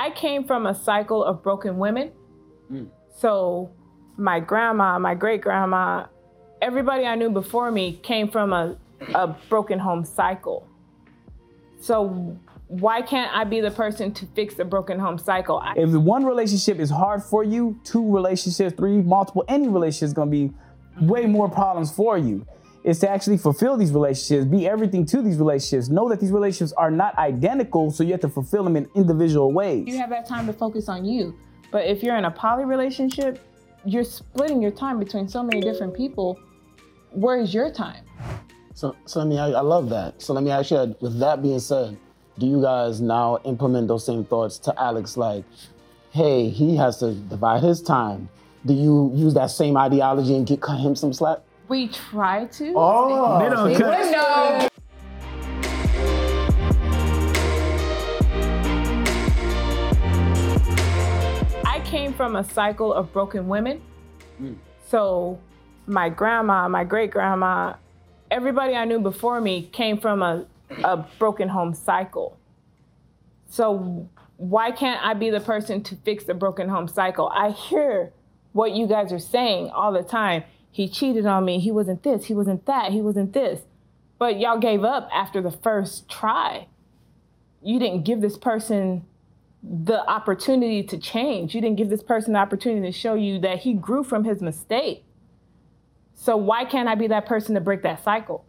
I came from a cycle of broken women. Mm. So my grandma, my great grandma, everybody I knew before me came from a, a broken home cycle. So why can't I be the person to fix the broken home cycle? I, If one relationship is hard for you, two relationships, three, multiple, any relationship is gonna be way more problems for you. Is to actually fulfill these relationships, be everything to these relationships. Know that these relationships are not identical, so you have to fulfill them in individual ways. you have that time to focus on you. But if you're in a poly relationship, you're splitting your time between so many different people. Where is your time? So, so let me. I, I love that. So let me ask you. With that being said, do you guys now implement those same thoughts to Alex? Like, hey, he has to divide his time. Do you use that same ideology and get cut him some slack? We try to. Oh, They don't cut- I came from a cycle of broken women. Mm. So my grandma, my great grandma, everybody I knew before me came from a, a broken home cycle. So why can't I be the person to fix the broken home cycle? I hear what you guys are saying all the time. He cheated on me. He wasn't this. He wasn't that. He wasn't this. But y'all gave up after the first try. You didn't give this person the opportunity to change. You didn't give this person the opportunity to show you that he grew from his mistake. So why can't I be that person to break that cycle?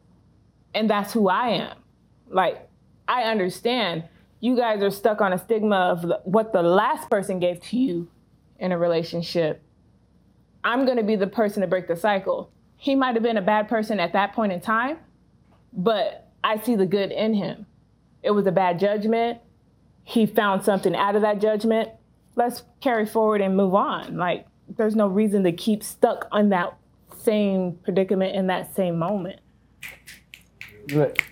And that's who I am. Like, I understand you guys are stuck on a stigma of what the last person gave to you in a relationship. I'm gonna be the person to break the cycle. He might have been a bad person at that point in time, but I see the good in him. It was a bad judgment. He found something out of that judgment. Let's carry forward and move on. Like, there's no reason to keep stuck on that same predicament in that same moment. I've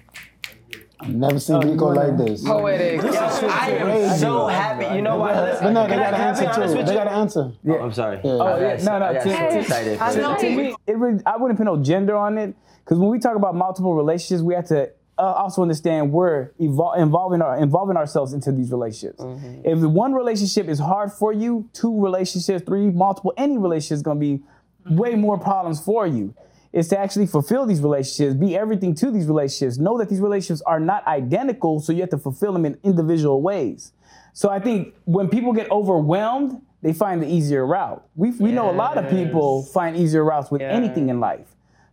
never seen Oh, you Rico wanna- like this. Poetic. I am so happy. You know what? Listen, But no, they I- got to can I be answer too. They got to answer. Oh, I'm sorry. Oh, yeah. No, no, I got to- so to- excited. I know. me, it really, I wouldn't put no gender on it because when we talk about multiple relationships, we have to uh, also understand we're evol- involving our involving ourselves into these relationships. If one relationship is hard for you, two relationships, three, multiple, any relationship is going to be way more problems for you. Is to actually fulfill these relationships, be everything to these relationships. Know that these relationships are not identical, so you have to fulfill them in individual ways. So I think when people get overwhelmed, they find the easier route. We we know a lot of people find easier routes with anything in life.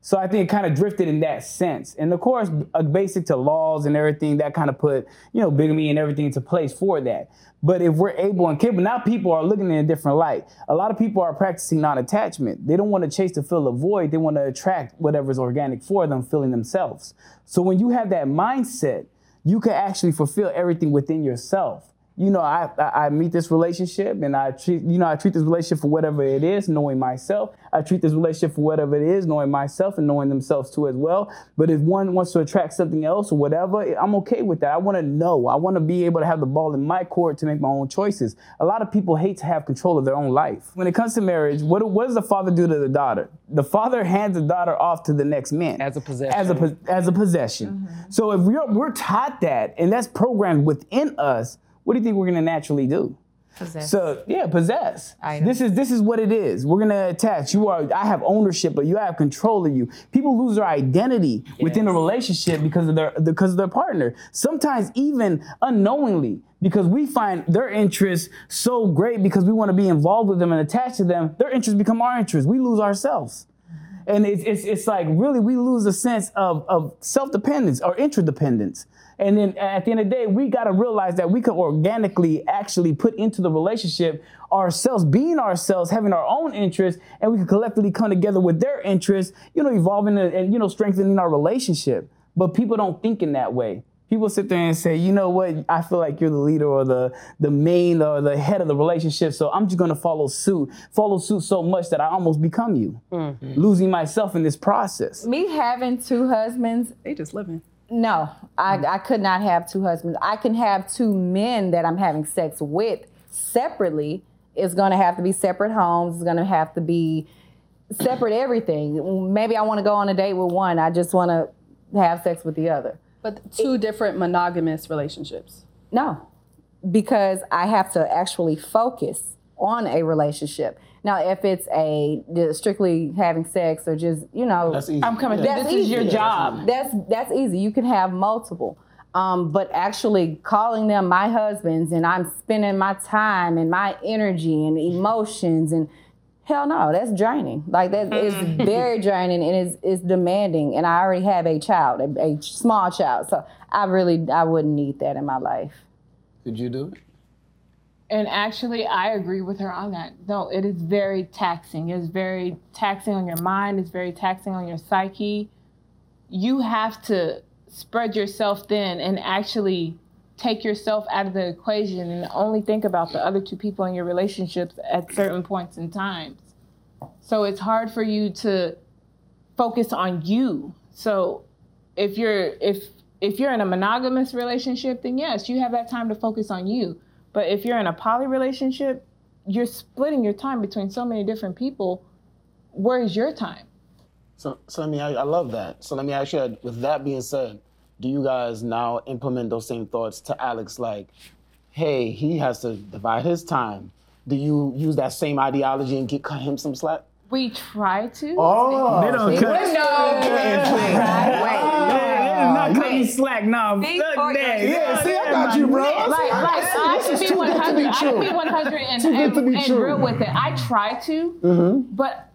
So I think it kind of drifted in that sense. And of course, basic to laws and everything, that kind of put, you know, bigamy and everything into place for that. But if we're able and capable, now people are looking in a different light. A lot of people are practicing non-attachment. They don't want to chase to fill a void. They want to attract whatever's organic for them, filling themselves. So when you have that mindset, you can actually fulfill everything within yourself. You know, I, I I meet this relationship and I treat you know I treat this relationship for whatever it is, knowing myself. I treat this relationship for whatever it is, knowing myself and knowing themselves too as well. But if one wants to attract something else or whatever, I'm okay with that. I want to know. I want to be able to have the ball in my court to make my own choices. A lot of people hate to have control of their own life. When it comes to marriage, what what does the father do to the daughter? The father hands the daughter off to the next man As a possession. as a as a possession. Mm-hmm. So if we're we're taught that and that's programmed within us, what do you think we're gonna naturally do? Possess. So yeah, possess. This is this is what it is. We're gonna attach. You are. I have ownership, but you have control of you. People lose their identity within a relationship because of their because of their partner. Sometimes even unknowingly, because we find their interests so great because we want to be involved with them and attached to them. Their interests become our interests. We lose ourselves. And it's, it's, it's like really we lose a sense of, of self-dependence or interdependence. And then at the end of the day, we got to realize that we can organically actually put into the relationship ourselves, being ourselves, having our own interests, and we can collectively come together with their interests, you know, evolving and, and you know, strengthening our relationship. But people don't think in that way. People sit there and say, you know what, I feel like you're the leader or the, the main or the head of the relationship, so I'm just gonna follow suit. Follow suit so much that I almost become you, mm. losing myself in this process. Me having two husbands, They just living. No, I, mm. I could not have two husbands. I can have two men that I'm having sex with separately. It's gonna have to be separate homes. It's gonna have to be separate everything. Maybe I want to go on a date with one. I just want to have sex with the other. But two different monogamous relationships. No, because I have to actually focus on a relationship. Now, if it's a strictly having sex or just you know, That's easy. I'm coming. Yeah. That's This is your easy. job. that's that's easy. You can have multiple. Um, but actually calling them my husbands and I'm spending my time and my energy and emotions and hell no, that's draining. Like that is very draining and is is demanding. And I already have a child, a, a small child, so I really I wouldn't need that in my life. Could you do it? And actually, I agree with her on that. No, it is very taxing. It's very taxing on your mind. It's very taxing on your psyche. You have to spread yourself thin and actually take yourself out of the equation and only think about the other two people in your relationships at certain points in times. So it's hard for you to focus on you. So if you're if if you're in a monogamous relationship, then yes, you have that time to focus on you. But if you're in a poly relationship, you're splitting your time between so many different people. Where is your time? So, so I mean, I, I love that. So let me ask you, with that being said, do you guys now implement those same thoughts to Alex? Like, hey, he has to divide his time. Do you use that same ideology and get cut him some slack? We try to. Oh, They don't cut. Right. Not cutting slack, no. Speak Fuck for that. Yeah, see, I got you, bro. Like, like I This can is be too good to 100. I can be 100 and, Too and, be and real with it. I try to, Mm-hmm. but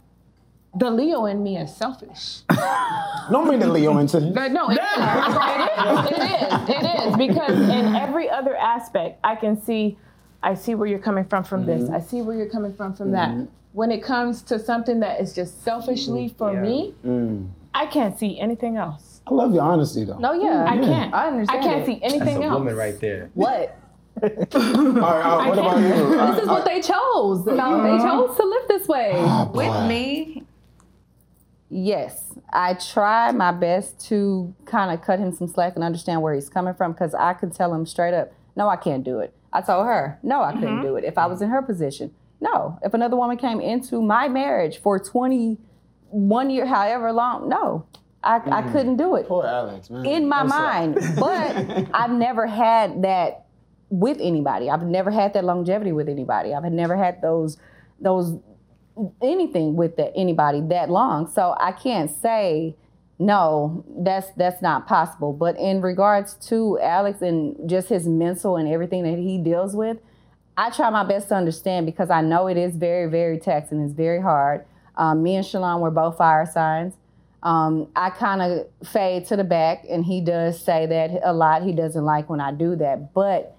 the Leo in me is selfish. Don't bring the Leo into this. But no, it is. It is. It is because in every other aspect, I can see. I see where you're coming from from this. Mm-hmm. I see where you're coming from from that. Mm-hmm. When it comes to something that is just selfishly for me, mm. I can't see anything else. I love your honesty, though. No, yeah. I can't. I understand. I can't it. see anything That's a else. woman right there. What? All right, all right, what about you? This is what they chose. No, they uh-huh. chose to live this way. Oh, boy. With me, yes, I try my best to kind of cut him some slack and understand where he's coming from because I could tell him straight up, no, I can't do it. I told her, no, I couldn't mm-hmm. do it. If I was in her position, no. If another woman came into my marriage for 21 year, however long, no, I, I couldn't do it Poor Alex, man. in my I'm mind. But I've never had that with anybody. I've never had that longevity with anybody. I've never had those those anything with that anybody that long. So I can't say no, that's that's not possible. But in regards to Alex and just his mental and everything that he deals with, I try my best to understand because I know it is very, very taxing. It's very hard. Um, me and Shalon were both fire signs. Um, I kind of fade to the back, and he does say that a lot. He doesn't like when I do that. But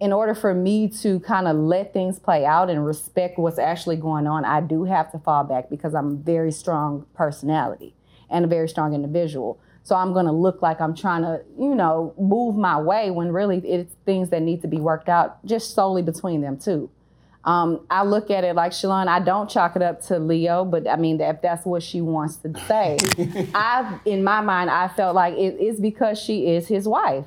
in order for me to kind of let things play out and respect what's actually going on, I do have to fall back because I'm a very strong personality and a very strong individual. So I'm going to look like I'm trying to, you know, move my way when really it's things that need to be worked out just solely between them two. Um, I look at it like Shalon. I don't chalk it up to Leo, but I mean, if that's what she wants to say, I, in my mind, I felt like it is because she is his wife,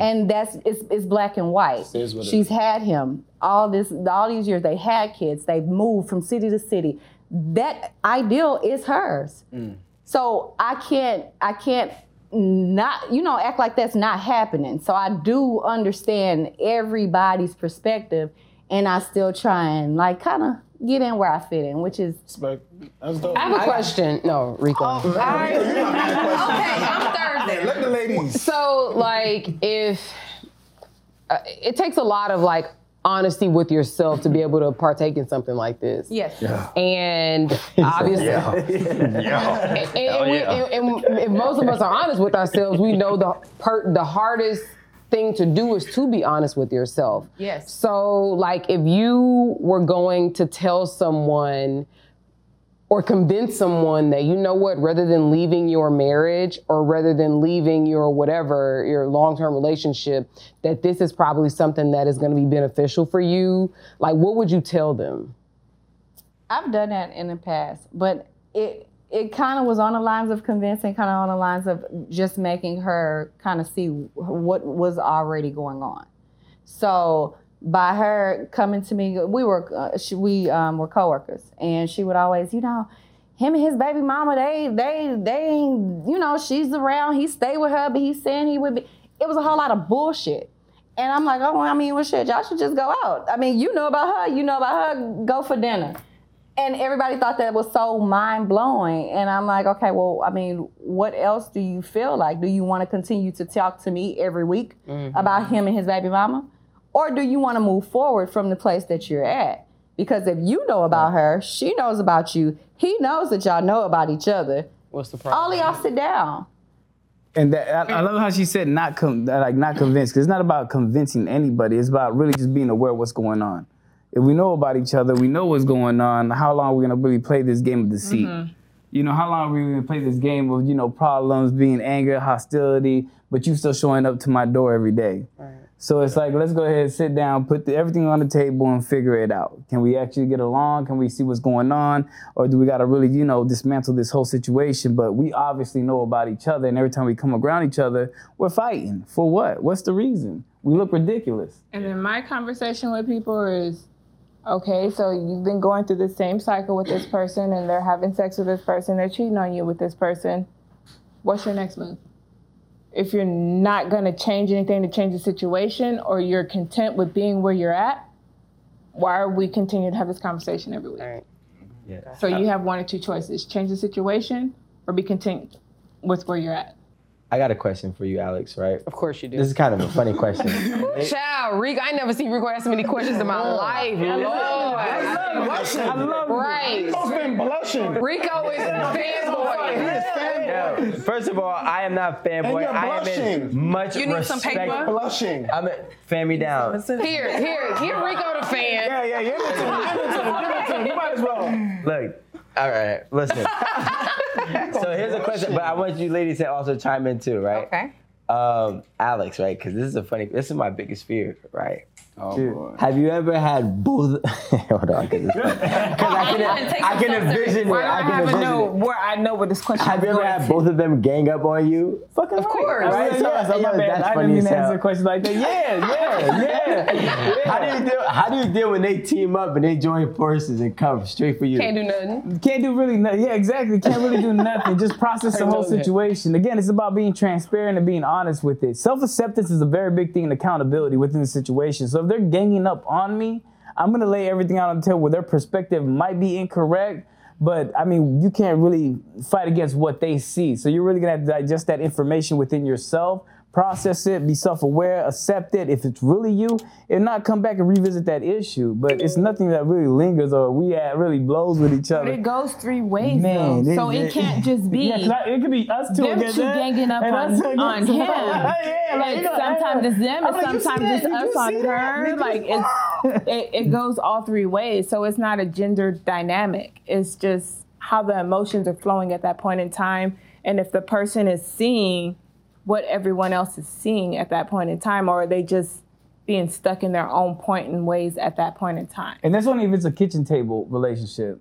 and that's it's, it's black and white. Mm. it She's had him all this, all these years. They had kids. They've moved from city to city. That ideal is hers. Mm. So I can't, I can't not, you know, act like that's not happening. So I do understand everybody's perspective, and I still try and like kind of get in where I fit in, which is Respect. That's dope. I have a question. No, Rico. okay. I'm Thursday. Let the ladies. So, like, if uh, it takes a lot of like honesty with yourself to be able to partake in something like this. Yes. And obviously, and, and we- and- and if most of us are honest with ourselves, we know the per, the hardest thing to do is to be honest with yourself. Yes. So, like, if you were going to tell someone or convince someone that you know what, rather than leaving your marriage or rather than leaving your whatever, your long term relationship, that this is probably something that is going to be beneficial for you, like, what would you tell them? I've done that in the past, but it it kind of was on the lines of convincing, kind of on the lines of just making her kind of see what was already going on. So by her coming to me, we were uh, she, we um, were coworkers, and she would always, you know, him and his baby mama, they they they you know, she's around. He stay with her, but he's saying he would be. It was a whole lot of bullshit. And I'm like, oh, I mean, well, shit, y'all should just go out. I mean, you know about her, you know about her, go for dinner. And everybody thought that was so mind blowing. And I'm like, okay, well, I mean, what else do you feel like? Do you want to continue to talk to me every week mm-hmm. about him and his baby mama? Or do you want to move forward from the place that you're at? Because if you know about her, she knows about you, he knows that y'all know about each other. What's the problem? All y'all sit down. And that, I, I love how she said not com- like not convinced because it's not about convincing anybody. It's about really just being aware of what's going on. If we know about each other, we know what's going on. How long are we gonna really play this game of deceit? Mm-hmm. You know, how long are we gonna play this game of you know problems, being anger, hostility, but you still showing up to my door every day? So it's like let's go ahead and sit down, put the, everything on the table, and figure it out. Can we actually get along? Can we see what's going on, or do we got to really you know dismantle this whole situation? But we obviously know about each other, and every time we come around each other, we're fighting for what? What's the reason? We look ridiculous. And then my conversation with people is, okay, so you've been going through the same cycle with this person, and they're having sex with this person, they're cheating on you with this person. What's your next move? If you're not gonna change anything to change the situation, or you're content with being where you're at, why are we continuing to have this conversation every week? Right. Yeah. So you have one or two choices: change the situation, or be content with where you're at. I got a question for you, Alex. Right? Of course you do. This is kind of a funny question. Child, Rico, I never seen Rico ask so many questions in my life. Lord. I love Right. Rico's been blushing. Rico is fanboy. Yo, first of all, I am not fanboy. I am in much You need some paper? Blushing. I'm in, fan me down. Here, here, give Rico the fan. Yeah, yeah, give it to. Give him. Give it. You might as well. Look, all right, listen. so here's a question, but I want you ladies to also chime in too, right? Okay. Um, Alex, right? Because this is a funny. This is my biggest fear, right? Oh, boy. Have you ever had both? Hold on, because I can, I can envision it. Why do I I can envision know it. where I know where this question Have is you ever had to? both of them gang up on you? Fucking Of course. right? So, yeah, so my yo, bad. that's I funny didn't as mean to hell. answer a question like that. Yeah, yeah, yeah. How do you deal? How do you deal when they team up and they join forces and come straight for you? Can't do nothing. Can't do really nothing. Yeah, exactly. Can't really do nothing. Just process the whole situation. Again, it's about being transparent and being honest with it. Self acceptance is a very big thing in accountability within the situation. So if they're ganging up on me, I'm gonna lay everything out on the table where their perspective might be incorrect. But I mean, you can't really fight against what they see. So you're really gonna have to digest that information within yourself, process it, be self-aware, accept it. If it's really you, and not come back and revisit that issue. But it's nothing that really lingers or we at really blows with each But other. it goes three ways, Man, though. it- So it, it- can't just be Yeah, I- it could be us two them against two ganging up and on, on him. yeah, like, like you know, sometimes it's them and like, sometimes it's us on her. Like it's it, it goes all three ways. So it's not a gender dynamic. It's just how the emotions are flowing at that point in time. And if the person is seeing what everyone else is seeing at that point in time, or are they just being stuck in their own point and ways at that point in time? And that's only if it's a kitchen table relationship.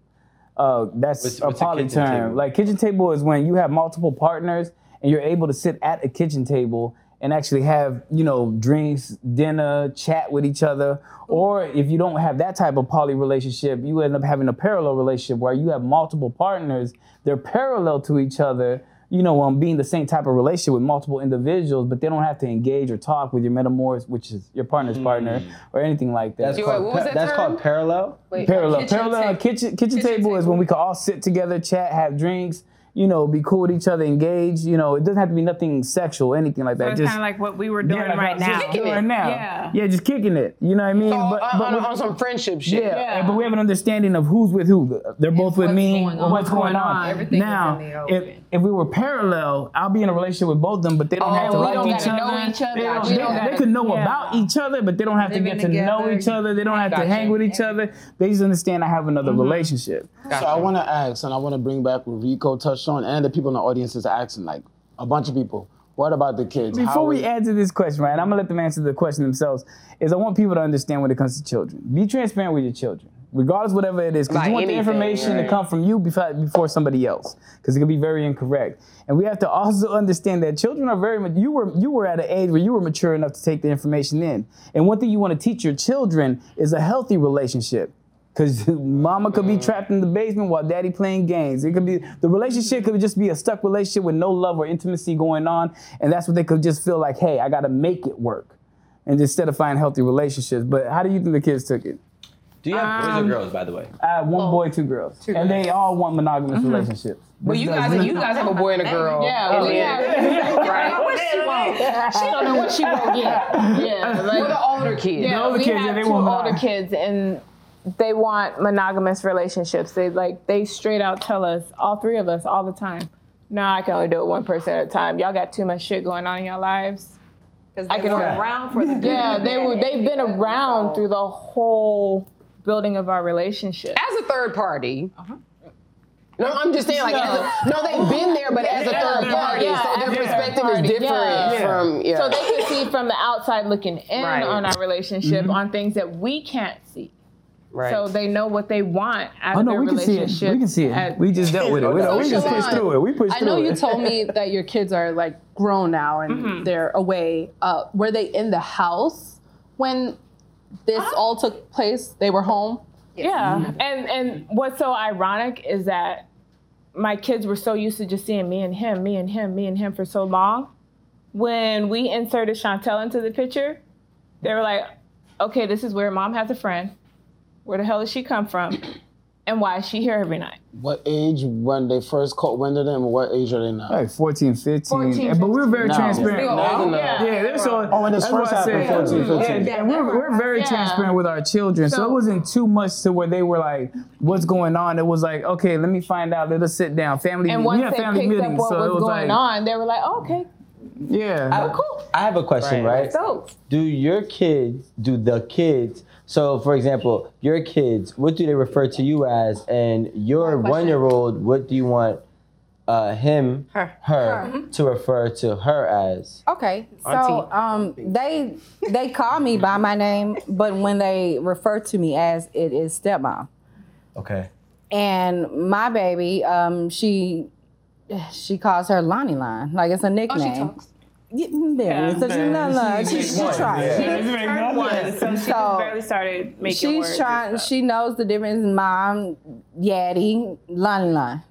Uh, that's What's- a what's a poly kitchen term. table? Like kitchen table is when you have multiple partners and you're able to sit at a kitchen table and actually have you know drinks, dinner, chat with each other. Or if you don't have that type of poly relationship, you end up having a parallel relationship where you have multiple partners. They're parallel to each other. You know, um, being the same type of relationship with multiple individuals, but they don't have to engage or talk with your metamours, which is your partner's partner, or anything like that. That's Wait, called, what was pa- that that's called parallel. Wait, Parallel, kitchen parallel table. kitchen kitchen, Kitchen table, is when we can all sit together, chat, have drinks, you know, be cool with each other, engage. You know, it doesn't have to be nothing sexual, anything like that. So it's just kind of like what we were doing yeah, right I was just now. doing right now. Yeah. yeah, just kicking it. You know what I mean? So, but, on, but on, with- on some friendship shit. yeah, Yeah. but we have an understanding of who's with who. They're both with what's me. going. What's going on? on. Everything is now, in the if we were parallel, I'll be in a relationship with both of them, but they don't Oh, have to like each gotta other. know each other. They, don't- they- don't they gotta- could know yeah. about each other, but they don't have to Living get to know each other. They don't have to hang with each other. They just understand I have another mm-hmm. relationship. So I want to ask, and I want to bring back what Rico touched on, and the people in the audience is asking, like a bunch of people. What about the kids? Before How we is- answer this question, right, I'm gonna let them answer the question themselves, is I want people to understand when it comes to children. Be transparent with your children, regardless whatever it is, because you want anything, the information to come from you before, before somebody else, because it can be very incorrect. And we have to also understand that children are very. You were you were at an age where you were mature enough to take the information in. And one thing you want to teach your children is a healthy relationship. Cause mama could be mm. trapped in the basement while daddy playing games. It could be the relationship could just be a stuck relationship with no love or intimacy going on, and that's what they could just feel like, hey, I gotta make it work. and instead of finding healthy relationships. But how do you think the kids took it? Do you have boys or um, girls, by the way? I have one boy, two girls, and they all want monogamous mm-hmm. relationships. Well, you guys, you guys have a boy and a girl. Yeah, and we then- have- right? What she want? She don't know what she won't get. Yeah, like, We're the older kids. yeah, older we kids, yeah, have they two want monog- older kids, and they want monogamous relationships. They like they straight out tell us, all three of us, all the time. No, I can only do it one person at a time. Y'all got too much shit going on in your lives. Because I they can were around for the Yeah, they were. They've been around through the whole building of our relationship. As a third party. No, I'm just saying, like, as a, no, they've been there, but as a third party, Yeah, so their perspective party, is different yeah. from, yeah. So they can see from the outside looking in Right. on our relationship on things that we can't see. right. So they know what they want out Oh of no, their we can see it. We can see it. at- we just dealt with it. We, know, we just pushed Siobhan, through it. We pushed through it. I through know it. you told me that your kids are like grown now and Mm-hmm. they're away. Uh, were they in the house when this all took place? They were home. yeah, mm-hmm. and and what's so ironic is that my kids were so used to just seeing me and him, me and him, me and him for so long. When we inserted Chantel into the picture, they were like, "Okay, this is where mom has a friend. Where the hell does she come from? And why is she here every night?" What age when they first caught wind of them? What age are they now? like 14, 15. 14, And- but we're very No. transparent. Still Now? old. Yeah. Yeah, that's so. Oh, when this first happened, said. 14, 15. Yeah, and we're, we're very Yeah. transparent with our children, so, So- it wasn't too much to where they were like, "What's going on?" It was like, "Okay, let me find out. Let us sit down." Family. And we once had they family picked up meetings, what so it was, was going like, on, they were like, oh, "Okay, yeah. Oh, cool." I have a question, right? So Do your kids, do the kids, so for example, your kids, what do they refer to you as? And your one year old, what do you want uh, him, her, Mm-hmm. to refer to her as? Okay, so um, they they call me by my name, but when they refer to me as it is stepmom. Okay. And my baby, um, she she calls her Lonnie Line, like it's a nickname. Oh, talks. Yeah, barely. So she, no, no, she, she tries. turned one, so she So, barely started making She's words. trying. She knows the difference. Mom, Yaddy, Lonnie Line.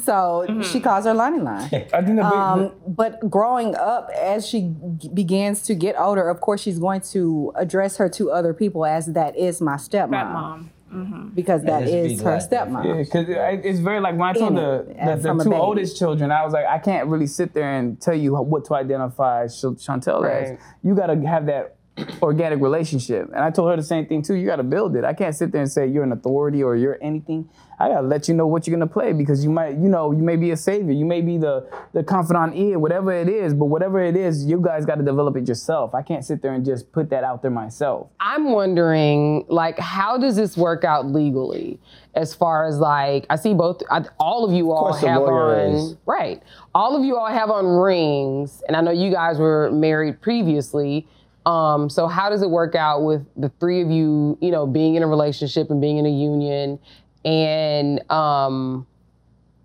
So she calls her Lonnie Line. I think the big, Um, but growing up, as she g- begins to get older, of course, she's going to address her to other people as that is my stepmom, Stepmom. Mm-hmm. because that is be her glad that- stepmom. Yeah, because it's very like when I told the, the, the two oldest children, I was like, I can't really sit there and tell you what to identify Ch- Chantel as. You got to have that organic relationship. And I told her the same thing too. You got to build it. I can't sit there and say you're an authority or you're anything. I got to let you know what you're going to play because you might, you know, you may be a savior. You may be the, the confidant ear, whatever it is. But whatever it is, you guys got to develop it yourself. I can't sit there and just put that out there myself. I'm wondering, like, how does this work out legally? As far as like, I see both, I, all of you all course the have on, is. right? All of you all have on rings, and I know you guys were married previously. Um, so how does it work out with the three of you, you know, being in a relationship and being in a union, and um,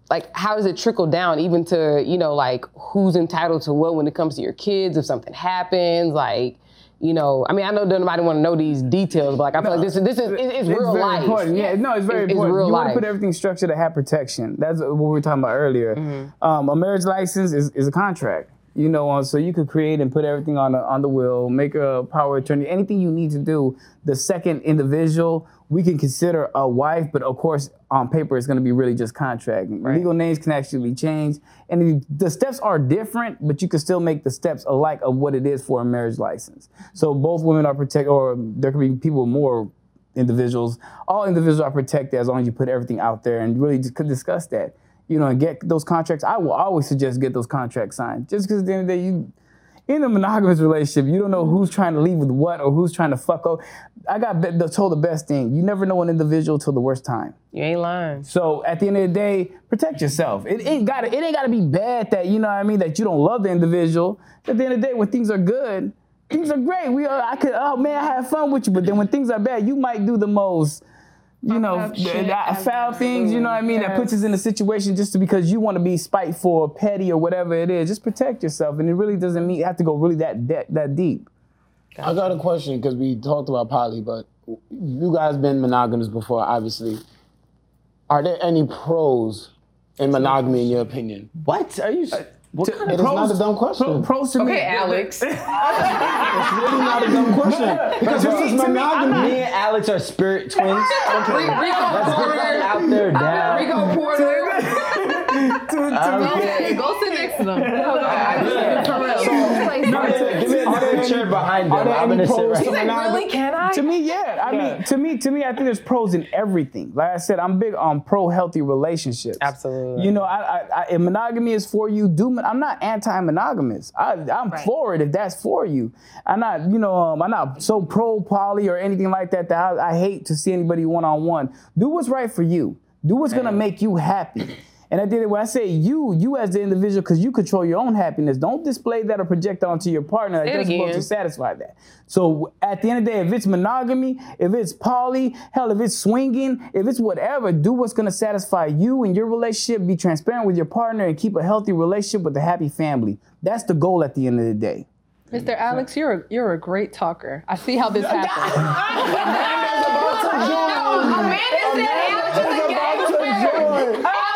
like how does it trickle down even to you know like who's entitled to what when it comes to your kids if something happens like you know i mean i know nobody want to know these details but like i feel like this is this is it- it's, real life important. Yeah, no, it's very It's- it's important. real you want to put everything structured to have protection. That's what we were talking about earlier. Mm-hmm. Um, a marriage license is, is a contract. You know, uh, so you could create and put everything on the, on the will, make a power attorney, anything you need to do. The second individual, we can consider a wife, but of course, on paper, it's going to be really just contract. Legal names can actually change, and the- the steps are different, but you can still make the steps alike of what it is for a marriage license. So both women are protected, or there could be people more individuals. All individuals are protected as long as you put everything out there and really just could discuss that. You know, and get those contracts. I will always suggest get those contracts signed. Just because at the end of the day, you in a monogamous relationship, you don't know mm-hmm. who's trying to leave with what or who's trying to fuck up. I got be- told the best thing: you never know an individual till the worst time. you ain't lying So at the end of the day, protect yourself. It ain't got to it ain't got to be bad that you know what I mean that you don't love the individual. At the end of the day, when things are good, things are great. We are, I could oh man, I had fun with you. But then when things are bad, you might do the most. You know, up the- shit the ever. foul things. You know what I mean? That puts us in a situation just because you want to be spiteful, or petty, or whatever it is. Just protect yourself, and it really doesn't mean you have to go really that de- that deep. I got a question because we talked about poly, but you guys been monogamous before, obviously. Are there any pros in monogamy in your opinion? What are you? S- To- It is not a dumb question. pro- pros to me. Okay, Alex. It's really not a dumb question. Because this is monogamy. Me and Alex are spirit twins. Okay. Let's get that out there now. Rico Porter. Okay. Go sit next to them. Marta, Give me chair behind Are them. I'm gonna sit pros right to here. monogamy? Can I? To me, yeah. I mean, to me, to me, I think there's pros in everything. Like I said, I'm big on pro healthy relationships. Absolutely. You know, I, I, I if monogamy is for you. Do I'm not anti-monogamous. I, I'm for it if that's for you. I'm not, you know, um, I'm not so pro poly or anything like that. That I, I hate to see anybody one on one. Do what's right for you. Do what's gonna make you happy. And I did it when I say you, you as the individual, because you control your own happiness. Don't display that or project onto your partner. That Say it doesn't supposed to satisfy that. So at the end of the day, if it's monogamy, if it's poly, hell, if it's swinging, if it's whatever, do what's gonna satisfy you and your relationship. Be transparent with your partner and keep a healthy relationship with a happy family. That's the goal at the end of the day. Mr. Alex, you're a, you're a great talker. I see how this happened.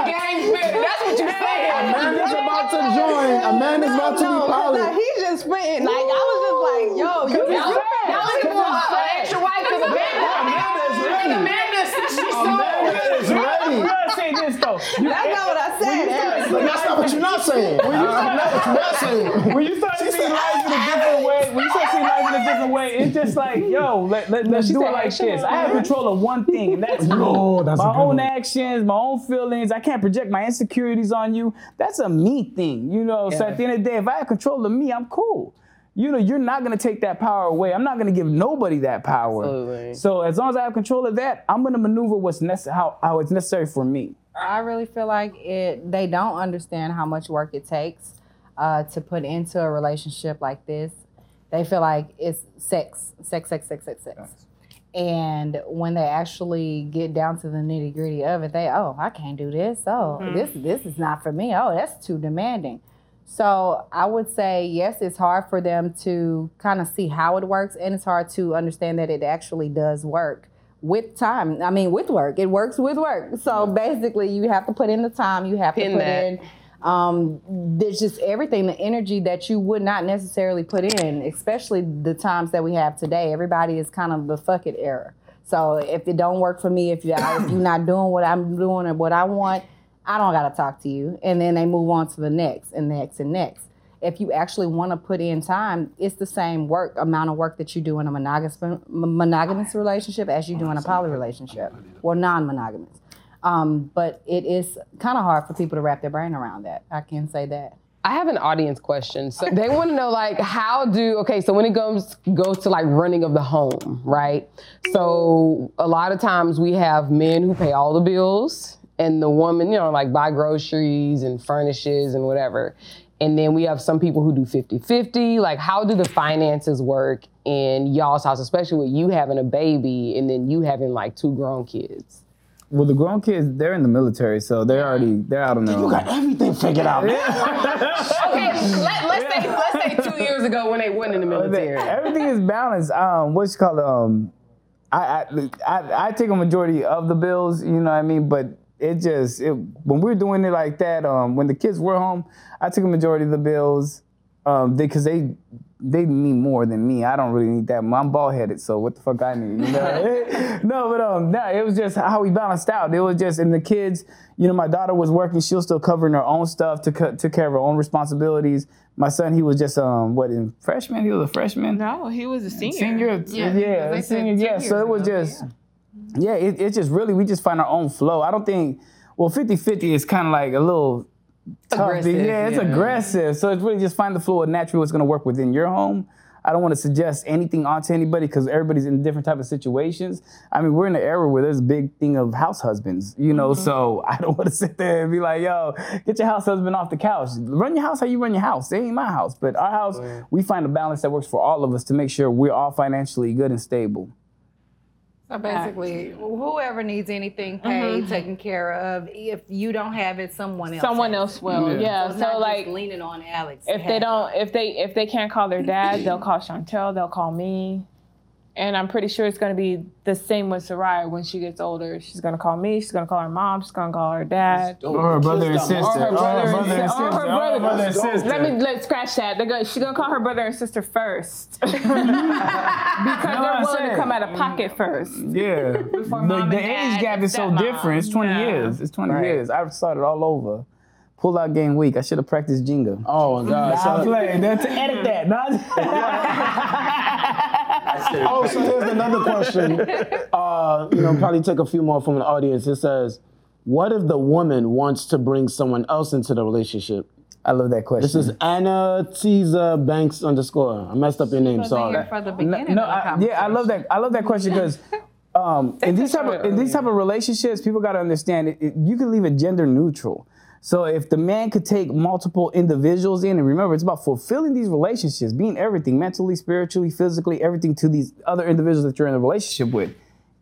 That's what you said. A man is about to join. A man is about to be poly. He just spitting. Like I was like, yo, you Y'all y'all looking for an extra wife because Amanda. Amanda's ready. Amanda, she Amanda is ready. You gotta say this though. You- That's not what I said. Eric. That's not what you're not saying. That's not what you're not saying. when you start seeing life in a different way, when you start seeing life in a different way, it's just like, yo, let, let, let's do it like this. I have control of one thing, and that's me. That's my own one. actions, my own feelings. I can't project my insecurities on you. That's a me thing, you know. So at the end of the day, if I have control of me, I'm cool. You know, you're not gonna take that power away. I'm not gonna give nobody that power. Absolutely. So as long as I have control of that, I'm gonna maneuver what's necessary, how, how it's necessary for me. I really feel like it. They don't understand how much work it takes uh, to put into a relationship like this. They feel like it's sex, sex, sex, sex, sex, sex. And when they actually get down to the nitty gritty of it, they oh I can't do this. Oh this this is not for me. Oh that's too demanding. So I would say yes, it's hard for them to kind of see how it works, and it's hard to understand that it actually does work with time. I mean, with work, it works with work. So basically, you have to put in the time. You have Pin to put that. in. Um, there's just everything, the energy that you would not necessarily put in, especially the times that we have today. Everybody is kind of the fuck it era. So if it don't work for me, if you if you're not doing what I'm doing or what I want, I don't gotta talk to you. And then they move on to the next and next and next. If you actually want to put in time, it's the same work amount of work that you do in a monogamous monogamous relationship as you do in a poly relationship, or non-monogamous. Um, but it is kind of hard for people to wrap their brain around that. I can say that. I have an audience question. So they want to know like how do okay, so when it goes goes to like running of the home, right? So a lot of times we have men who pay all the bills and the woman, you know, like buy groceries and furnishes and whatever. And then we have some people who do 50-50. Like how do the finances work in y'all's house, especially with you having a baby and then you having like two grown kids? Well, the grown kids, they're in the military, so they're already they're out on their You own. got everything figured out. Okay, let, let's say let's say two years ago when they went in the military. Everything is balanced. Um, what's called um, I, I I I take a majority of the bills. You know what I mean, but it just it, when we were doing it like that, um, when the kids were home, I took a majority of the bills. Um, because they, they need more than me. I don't really need that. I'm bald headed, so what the fuck I need? You know? no, but um, no, it was just how we balanced out. It was just, and the kids, you know, my daughter was working. She was still covering her own stuff, to co- took care of her own responsibilities. My son, he was just um, what in freshman? He was a freshman. No, he was a senior. Senior, yeah, Yeah, they senior, yeah. So it was ago, just, yeah, it, it's just really we just find our own flow. I don't think, well, 50-50 is kind of like a little tough. Aggressive, yeah, it's yeah. aggressive. So it's really just find the flow of naturally what's going to work within your home. I don't want to suggest anything onto anybody because everybody's in different type of situations. I mean, we're in an era where there's a big thing of house husbands, you know. Mm-hmm. So I don't want to sit there and be like, "Yo, get your house husband off the couch. Run your house how you run your house. It ain't my house, but our house. We find a balance that works for all of us to make sure we're all financially good and stable." So basically, whoever needs anything mm-hmm. paid, taken care of, if you don't have it, someone else. Someone has else will. Yeah. it. So, So, not like, just leaning on Alex. if they don't, if they if they can't call their dad, they'll call Chantel. They'll call me. And I'm pretty sure it's going to be the same with Soraya when she gets older. She's going to call me. She's going to call her mom. She's going to call her dad. Or her brother and sister. Or her brother, and, sister. Or her brother. brother and sister. Let me let's scratch that. They're gonna, she's gonna call her brother and sister first because what they're I'm willing to come out of pocket first. Yeah. The, the age gap is so stepmom. different. It's 20 Yeah. years. It's 20 years. I've started all over. Pull out game week. I should have practiced Jenga. Oh my God. Nah, I'm playing. That's edit that. Nah. oh, so here's another question. Uh, you know, probably take a few more from the audience. It says, "What if the woman wants to bring someone else into the relationship?" I love that question. This is Anna Tiza Banks underscore. I messed up your name. Sorry. for the no, beginning no of the I, yeah, I love that. I love that question because um, in these type of in these type of relationships, people got to understand it, it- you can leave it gender neutral. So if the man could take multiple individuals in, and remember, it's about fulfilling these relationships, being everything mentally, spiritually, physically, everything to these other individuals that you're in a relationship with.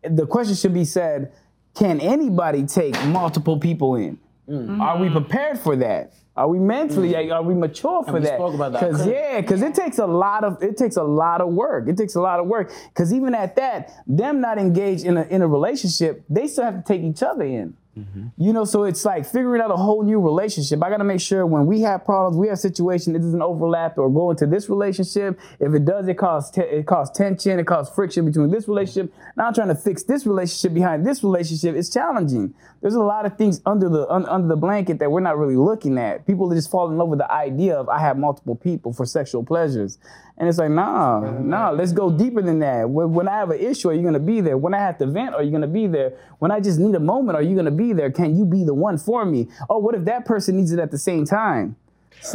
The question should be said: Can anybody take multiple people in? Mm. Are we mm-hmm. prepared for that? Are we mentally? Mm. Are we mature for we that? spoke about that. Because yeah, because it takes a lot of it takes a lot of work. It takes a lot of work. Because even at that, them not engaged in a in a relationship, they still have to take each other in. Mm-hmm. You know, so it's like figuring out a whole new relationship. I got to make sure when we have problems, we have situations, it doesn't overlap or go into this relationship. If it does, it causes te- it causes tension, it causes friction between this relationship. Now I'm trying to fix this relationship behind this relationship. It's challenging. There's a lot of things under the un- under the blanket that we're not really looking at. People just fall in love with the idea of I have multiple people for sexual pleasures, and it's like nah, nah. Let's go deeper than that. When, when I have an issue, are you gonna be there? When I have to vent, are you gonna be there? When I just need a moment, are you gonna be there? Can you be the one for me? Oh, what if that person needs it at the same time?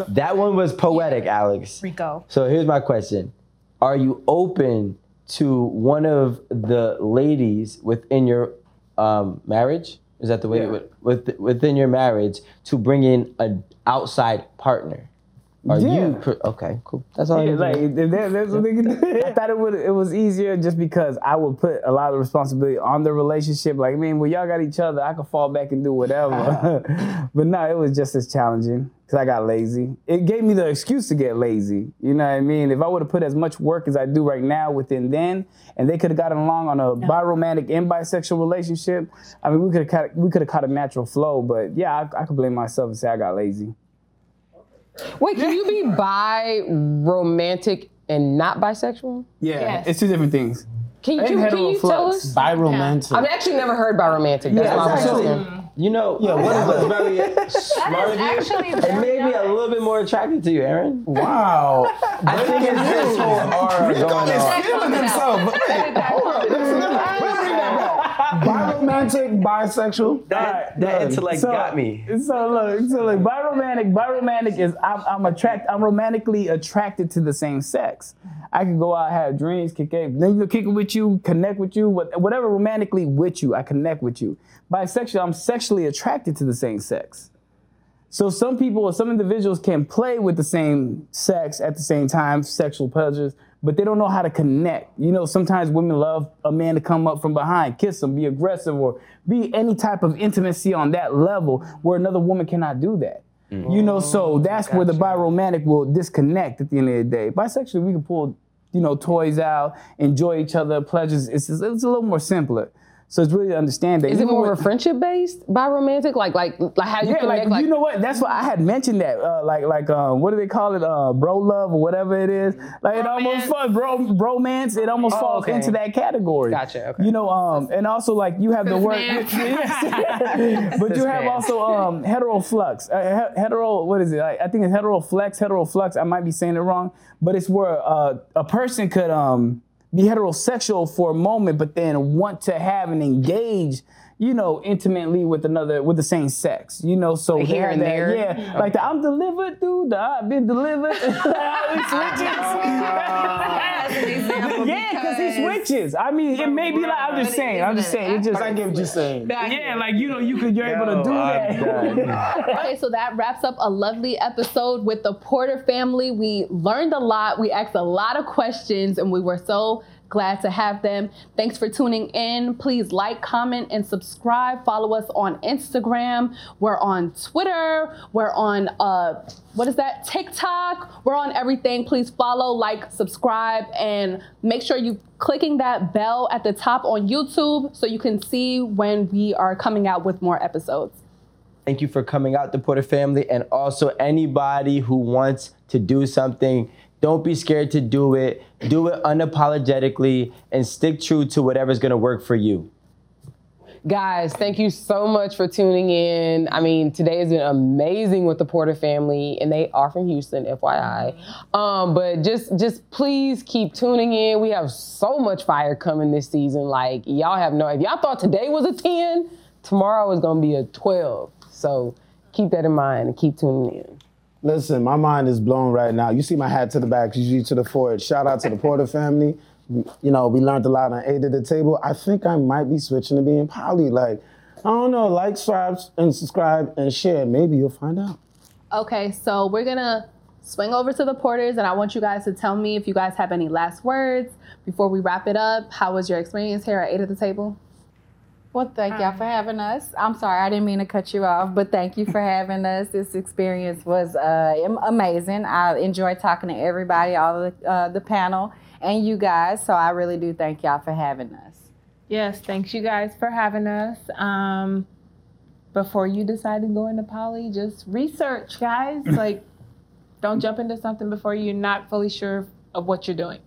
That one was poetic, Alex. Rico. So here's my question: Are you open to one of the ladies within your um, marriage? Is that the way Yeah. with, with within your marriage to bring in an outside partner? Are Yeah. you per- okay? Cool. That's all. I Yeah, need like know. that, that's what they can do. I thought it would it was easier just because I would put a lot of responsibility on the relationship. Like, I mean, well, y'all got each other, I could fall back and do whatever. but no, it was just as challenging because I got lazy. It gave me the excuse to get lazy. You know what I mean? If I would have put as much work as I do right now within then, and they could have gotten along on a biromantic and bisexual relationship, I mean, we could have caught, we could have caught a natural flow. But yeah, I, I could blame myself and say I got lazy. Wait, can you be bi romantic and not bisexual? Yeah, Yes. it's two different things. Can you, And can you hetero tell flux. us? Biromantic. I've actually never heard bi romantic. That's Yeah, why I'm it's actually- asking. You know, yeah, what was very smart of you. actually It very made me a little bit more attracted to you, Aaron. wow. I think it's this whole aura going on. feeling himself. Hold up. Listen, Biromantic, bisexual. That that intellect So- got me. So look, so like biromantic, biromantic is I'm I'm attract I'm romantically attracted to the same sex. I can go out, have dreams, kick it, then you kick it with you, connect with you, whatever romantically with you, I connect with you. Bisexual, I'm sexually attracted to the same sex. So some people or some individuals can play with the same sex at the same time, sexual pleasures, but they don't know how to connect. You know, sometimes women love a man to come up from behind, kiss them, be aggressive, or be any type of intimacy on that level where another woman cannot do that. Mm. You know, so oh, that's where the biromantic will disconnect at the end of the day. Bisexually, we can pull, you know, toys out, enjoy each other, pleasures. It's, it's a little more simpler. So it's really to understand that. Is it more when- of a friendship based bi romantic? Like like like how you yeah, connect like, like, you know what? That's what I had mentioned that. Uh, like like uh, what do they call it? Uh, bro love or whatever it is. Like it almost falls bro bromance. It almost Oh, falls okay. into that category. Gotcha, okay. You know, um, and also like you have the word, man. Yes. but you have man. also um hetero flux. Uh, he- hetero, what is it? I, I think it's hetero flex, hetero flux. I might be saying it wrong, but it's where uh, a person could um be heterosexual for a moment, but then want to have and engage, you know, intimately with another with the same sex. You know, so they here have and that- there? Yeah, like the I'm delivered, dude. The I've been delivered. yeah, because he switches. I mean, it may be like I'm just saying. I'm just saying. It just I get what you're saying. yeah, like you know, you could you're able to do I'm that. Okay, so that wraps up a lovely episode with the Porter family. We learned a lot. We asked a lot of questions, and we were so Glad to have them. Thanks for tuning in. Please like, comment, and subscribe. Follow us on Instagram. We're on Twitter. We're on uh, what is that? TikTok. We're on everything. Please follow, like, subscribe, and make sure you clicking that bell at the top on YouTube so you can see when we are coming out with more episodes. Thank you for coming out, the Porter family, and also anybody who wants to do something. Don't be scared to do it. Do it unapologetically and stick true to whatever's gonna work for you. Guys, thank you so much for tuning in. I mean, today has been amazing with the Porter family, and they are from Houston, FYI. Um, but just, just please keep tuning in. We have so much fire coming this season. Like y'all have no. If y'all thought today was a ten, tomorrow is gonna be a twelve. So keep that in mind and keep tuning in. Listen, my mind is blown right now. You see my hat to the back, usually to the forward. Shout out to the Porter family. You know, we learned a lot on Eight at the Table. I think I might be switching to being poly. Like, I don't know, like, subscribe, and subscribe and share. Maybe you'll find out. Okay, so we're gonna swing over to the Porters, and I want you guys to tell me if you guys have any last words before we wrap it up. How was your experience here at Eight at the Table? Well, thank y'all for having us. I'm sorry, I didn't mean to cut you off, but thank you for having us. This experience was uh, amazing. I enjoyed talking to everybody, all the uh, the panel, and you guys. So I really do thank y'all for having us. Yes, thanks you guys for having us. Um, before you decide to go into poly, just research, guys. like, don't jump into something before you're not fully sure of what you're doing.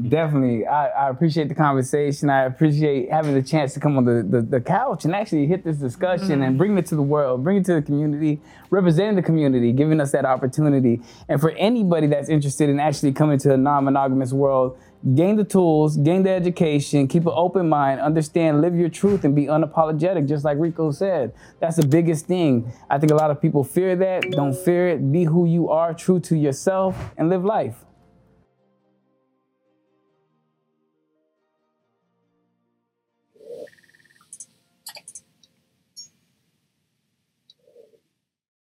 Definitely. I, I appreciate the conversation. I appreciate having the chance to come on the, the, the couch and actually hit this discussion and mm-hmm. bring it to the world, bring it to the community, representing the community, giving us that opportunity. And for anybody that's interested in actually coming to a non monogamous world, gain the tools, gain the education, keep an open mind, understand, live your truth, and be unapologetic, just like Rico said. That's the biggest thing. I think a lot of people fear that. Don't fear it. Be who you are, true to yourself, and live life.